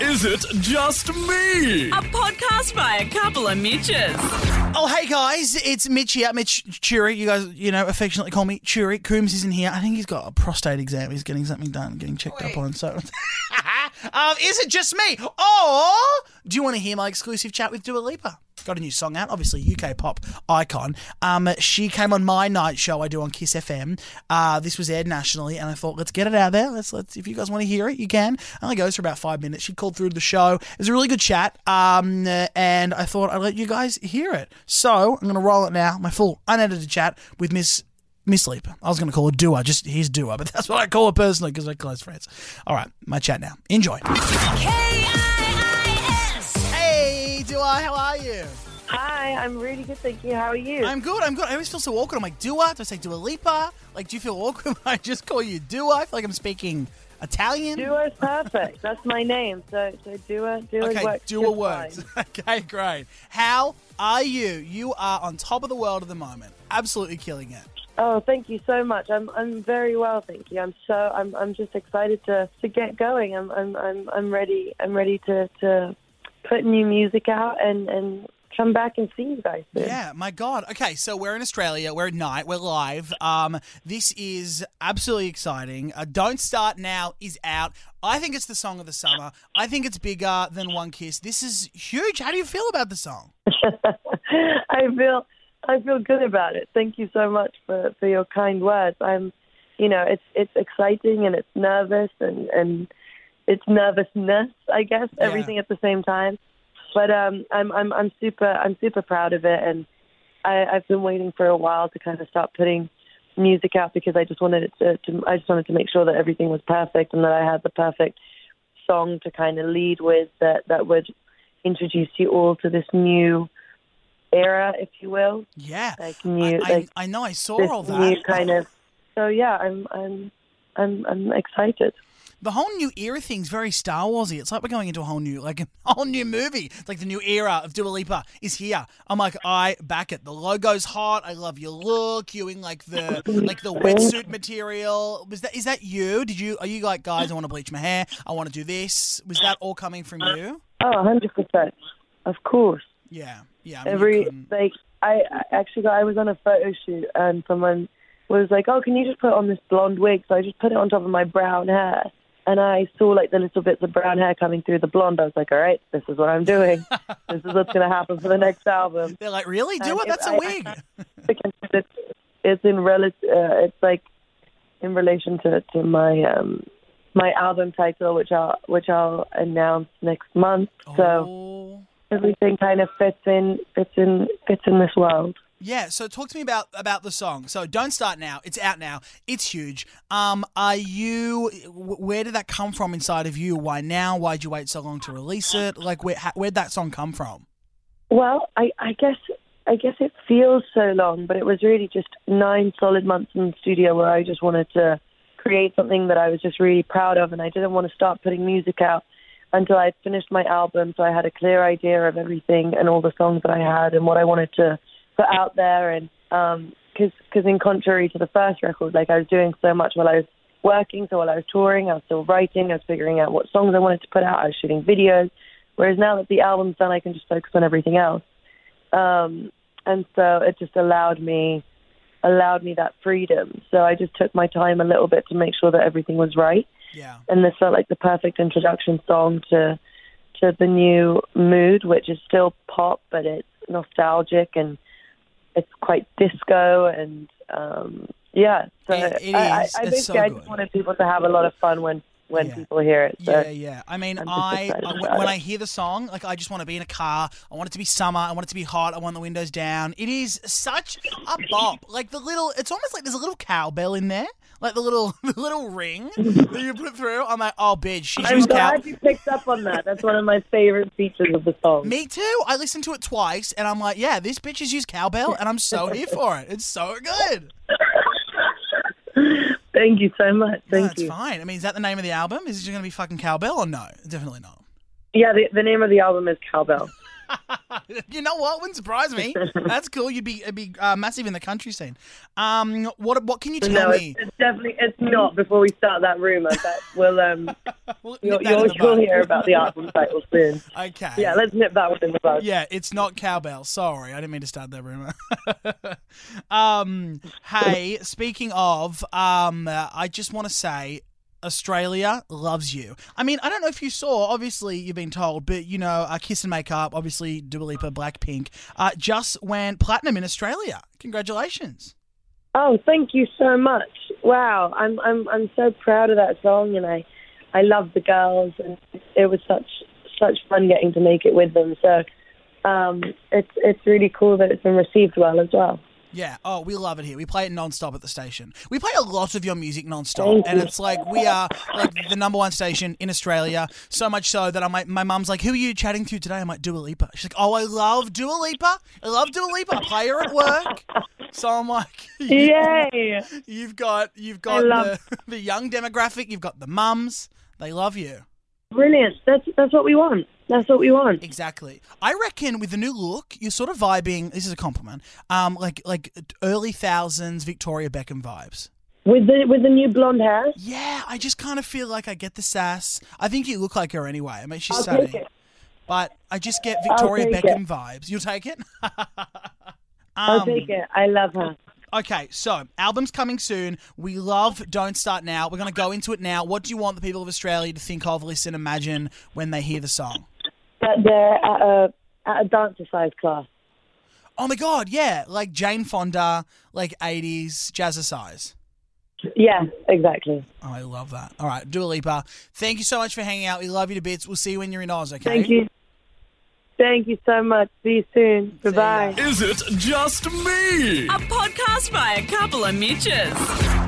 Is it just me? A podcast by a couple of Mitches. Oh, hey guys, it's Mitch here. Mitch Churi. You guys, you know, affectionately call me Churi. Coombs isn't here. I think he's got a prostate exam. He's getting something done, getting checked up on. So, um, is it just me? Or do you want to hear my exclusive chat with Dua Lipa? Got a new song out, obviously UK pop icon. Um, she came on my night show I do on KIIS FM. Uh, this was aired nationally, and I thought let's get it out there. Let's let's if you guys want to hear it, you can. Only goes for about five minutes. She called through the show. It was a really good chat. Um, and I thought I'd let you guys hear it. So I'm gonna roll it now. My full unedited chat with Miss. Miss Lipa. I was going to call her Dua, just here's Dua, but that's what I call her personally because we're close friends. All right, my chat now. Enjoy. Hey, you? Hi, I'm really good, thank you. How are you? I'm good. I'm good. I always feel so awkward. I'm like Dua. Do I say Dua Lipa? Like, do you feel awkward when I just call you Dua? I feel like I'm speaking Italian. Dua's perfect. That's my name. So, so Dua, Dua okay, works. Dua just works. fine. okay, great. How are you? You are on top of the world at the moment. Absolutely killing it. Oh, thank you so much. I'm I'm very well, thank you. I'm so I'm I'm just excited to to get going. I'm I'm I'm I'm ready. I'm ready to to put new music out and and come back and see you guys. Soon. Yeah, my God. Okay, so we're in Australia. We're at night. We're live. Um, this is absolutely exciting. Uh, Don't Start Now is out. I think it's the song of the summer. I think it's bigger than One Kiss. This is huge. How do you feel about the song? I feel I feel good about it. Thank you so much for, for your kind words. I'm, you know, it's it's exciting and it's nervous and and it's nervousness, I guess, Yeah. everything at the same time. But um, I'm I'm I'm super I'm super proud of it, and I, I've been waiting for a while to kind of start putting music out because I just wanted it to, to I just wanted to make sure that everything was perfect and that I had the perfect song to kind of lead with that that would introduce you all to this new era, if you will, Yeah. like new, I, I, like I know. I saw all new that. kind of. So yeah, I'm I'm I'm I'm excited. The whole new era thing's very Star Warsy. It's like we're going into a whole new, like a whole new movie. It's like the new era of Dua Lipa is here. I'm like, I back it. The logo's hot. I love your look. You in like the like the wetsuit material. Was that is that you? Did you are you like guys? I want to bleach my hair. I want to do this. Was that all coming from you? Oh, 100 percent, of course. Yeah, yeah. I mean, Every like I, I actually got I was on a photo shoot and someone was like, "Oh, can you just put on this blonde wig?" So I just put it on top of my brown hair, and I saw like the little bits of brown hair coming through the blonde. I was like, "All right, this is what I'm doing. this is what's going to happen for the next album." They're like, really? Do And it? That's a I- wig. because it's it's in rel- uh, it's like in relation to to my um my album title, which I'll which I'll announce next month. So Oh. everything kind of fits in fits in fits in this world. Yeah, so talk to me about about the song. So don't start now. It's out now. It's huge. Um, are you? Where did that come from inside of you? Why now? Why'd you wait so long to release it? Like, where where'd that song come from? Well, I, I guess I guess it feels so long, but it was really just nine solid months in the studio where I just wanted to create something that I was just really proud of, and I didn't want to start putting music out until I'd finished my album, so I had a clear idea of everything and all the songs that I had and what I wanted to put out there, and because because in contrary to the first record, like I was doing so much while I was working, so while I was touring, I was still writing, I was figuring out what songs I wanted to put out, I was shooting videos. Whereas now that the album's done, I can just focus on everything else. Um, and so it just allowed me allowed me that freedom. So I just took my time a little bit to make sure that everything was right. Yeah. And this felt like the perfect introduction song to to the new mood, which is still pop, but it's nostalgic and it's quite disco and um, yeah. So It- it I. I, basically so I just wanted people to have a lot of fun when when Yeah. people hear it. So Yeah, yeah. I mean, I I- when it. I hear the song, like I just want to be in a car. I want it to be summer. I want it to be hot. I want the windows down. It is such a bop. Like the little, it's almost like there's a little cowbell in there, like the little the little ring that you put through. I'm like, oh, bitch, she's I'm cow. glad you picked up on that. That's one of my favorite features of the song. Me too. I listened to it twice, and I'm like, yeah, this bitch has used cowbell, and I'm so here for it. It's so good. Thank you so much. No, Thank it's you. fine. I mean, is that the name of the album? Is it just going to be fucking cowbell or no? Definitely not. Yeah, the, the name of the album is Cowbell. you know what? Wouldn't surprise me. That's cool. You'd be it'd be uh, massive in the country scene. Um, what what can you tell No, me? it's, it's definitely it's not. Before we start that rumor, that we'll um, We'll you'll, you'll, you'll hear about the album title soon. Okay. Yeah, let's nip that one in the bud. Yeah, it's not cowbell. Sorry, I didn't mean to start that rumor. um, hey, speaking of, um, uh, I just want to say. Australia loves you. I mean, I don't know if you saw. Obviously, you've been told, but you know, uh, Kiss and Make Up. Obviously, Dua Lipa, Blackpink, uh, just went platinum in Australia. Congratulations. Oh, thank you so much. Wow, I'm I'm I'm so proud of that song, and I I love the girls, and it was such such fun getting to make it with them. So um, it's it's really cool that it's been received well as well. Yeah. Oh, we love it here. We play it non-stop at the station. We play a lot of your music non-stop, and it's like we are like the number one station in Australia. So much so that I my my mum's like, "Who are you chatting to today?" I'm like, "Dua Lipa." She's like, "Oh, I love Dua Lipa. I love Dua Lipa. I play her at work." So I'm like, Yay! "You've got you've got love- the, the young demographic. You've got the mums. They love you." Brilliant. That's that's what we want. That's what we want. Exactly. I reckon with the new look, you're sort of vibing. This is a compliment. Um, like like early thousands Victoria Beckham vibes. With the with the new blonde hair. Yeah, I just kind of feel like I get the sass. I think you look like her anyway. I mean, she's I'll stunning. it. But I just get Victoria Beckham vibes. You'll take it? I'll Um, take it. I love her. Okay, so album's coming soon. We love Don't Start Now. We're going to go into it now. What do you want the people of Australia to think of, listen, imagine when they hear the song? That they're at a at a dancercise class. Oh my God, yeah, like Jane Fonda, like 80s jazzercise. Yeah, exactly. Oh, I love that. All right, Dua Lipa, thank you so much for hanging out. We love you to bits. We'll see you when you're in Oz, okay? Thank you. Thank you so much. See you soon. ya. Goodbye. Is it just me? A podcast by a couple of Mitches.